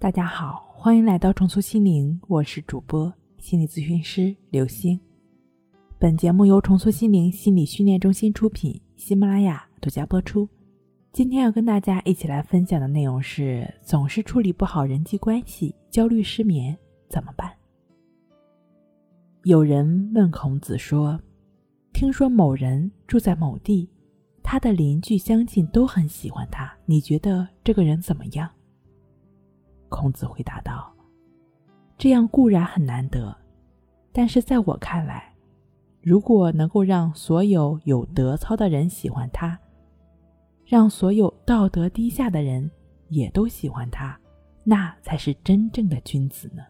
大家好，欢迎来到重塑心灵，我是主播心理咨询师刘星。本节目由重塑心灵心理训练中心出品，喜马拉雅独家播出。今天要跟大家一起来分享的内容是：总是处理不好人际关系，焦虑失眠怎么办？有人问孔子说：“听说某人住在某地，他的邻居乡亲都很喜欢他，你觉得这个人怎么样？”孔子回答道：“这样固然很难得，但是在我看来，如果能够让所有有德操的人喜欢他，让所有道德低下的人也都喜欢他，那才是真正的君子呢。”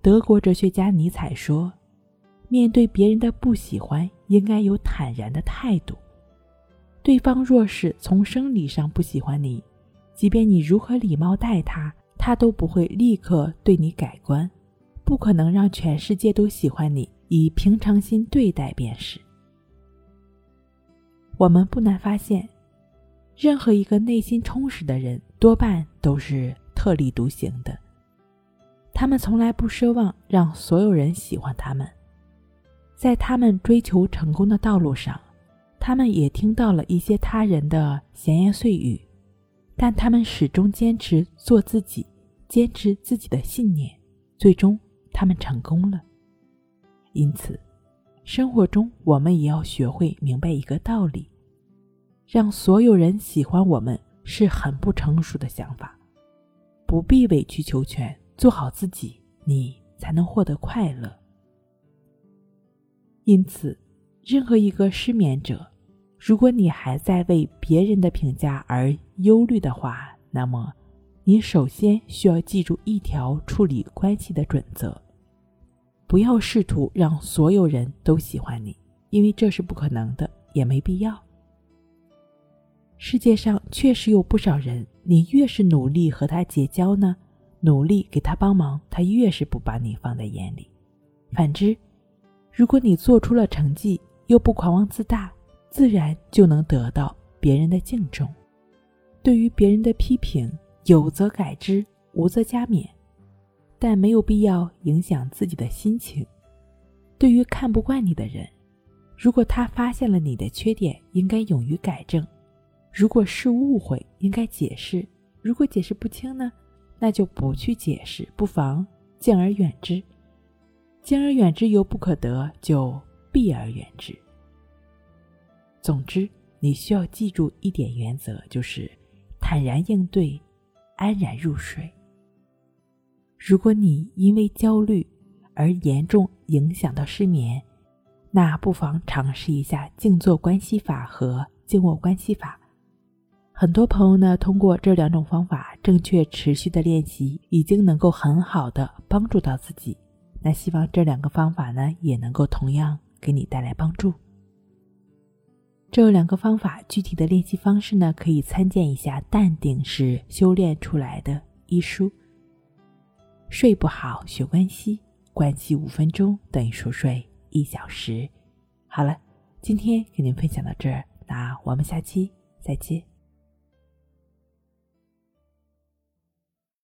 德国哲学家尼采说：“面对别人的不喜欢，应该有坦然的态度。对方若是从生理上不喜欢你，”即便你如何礼貌待他，他都不会立刻对你改观，不可能让全世界都喜欢你。以平常心对待便是。我们不难发现，任何一个内心充实的人，多半都是特立独行的。他们从来不奢望让所有人喜欢他们，在他们追求成功的道路上，他们也听到了一些他人的闲言碎语。但他们始终坚持做自己，坚持自己的信念，最终他们成功了。因此，生活中我们也要学会明白一个道理：让所有人喜欢我们是很不成熟的想法。不必委曲求全，做好自己，你才能获得快乐。因此，任何一个失眠者。如果你还在为别人的评价而忧虑的话，那么你首先需要记住一条处理关系的准则：不要试图让所有人都喜欢你，因为这是不可能的，也没必要。世界上确实有不少人，你越是努力和他结交呢，努力给他帮忙，他越是不把你放在眼里。反之，如果你做出了成绩，又不狂妄自大，自然就能得到别人的敬重。对于别人的批评，有则改之，无则加勉，但没有必要影响自己的心情。对于看不惯你的人，如果他发现了你的缺点，应该勇于改正；如果是误会，应该解释；如果解释不清呢，那就不去解释，不妨敬而远之。敬而远之犹不可得，就避而远之。总之，你需要记住一点原则，就是坦然应对，安然入睡。如果你因为焦虑而严重影响到失眠，那不妨尝试一下静坐关系法和静卧关系法。很多朋友呢，通过这两种方法正确持续的练习，已经能够很好的帮助到自己。那希望这两个方法呢，也能够同样给你带来帮助。这两个方法具体的练习方式呢，可以参见一下《淡定是修炼出来的》一书。睡不好学关系，关系五分钟等于熟睡一小时。好了，今天给您分享到这儿，那我们下期再见。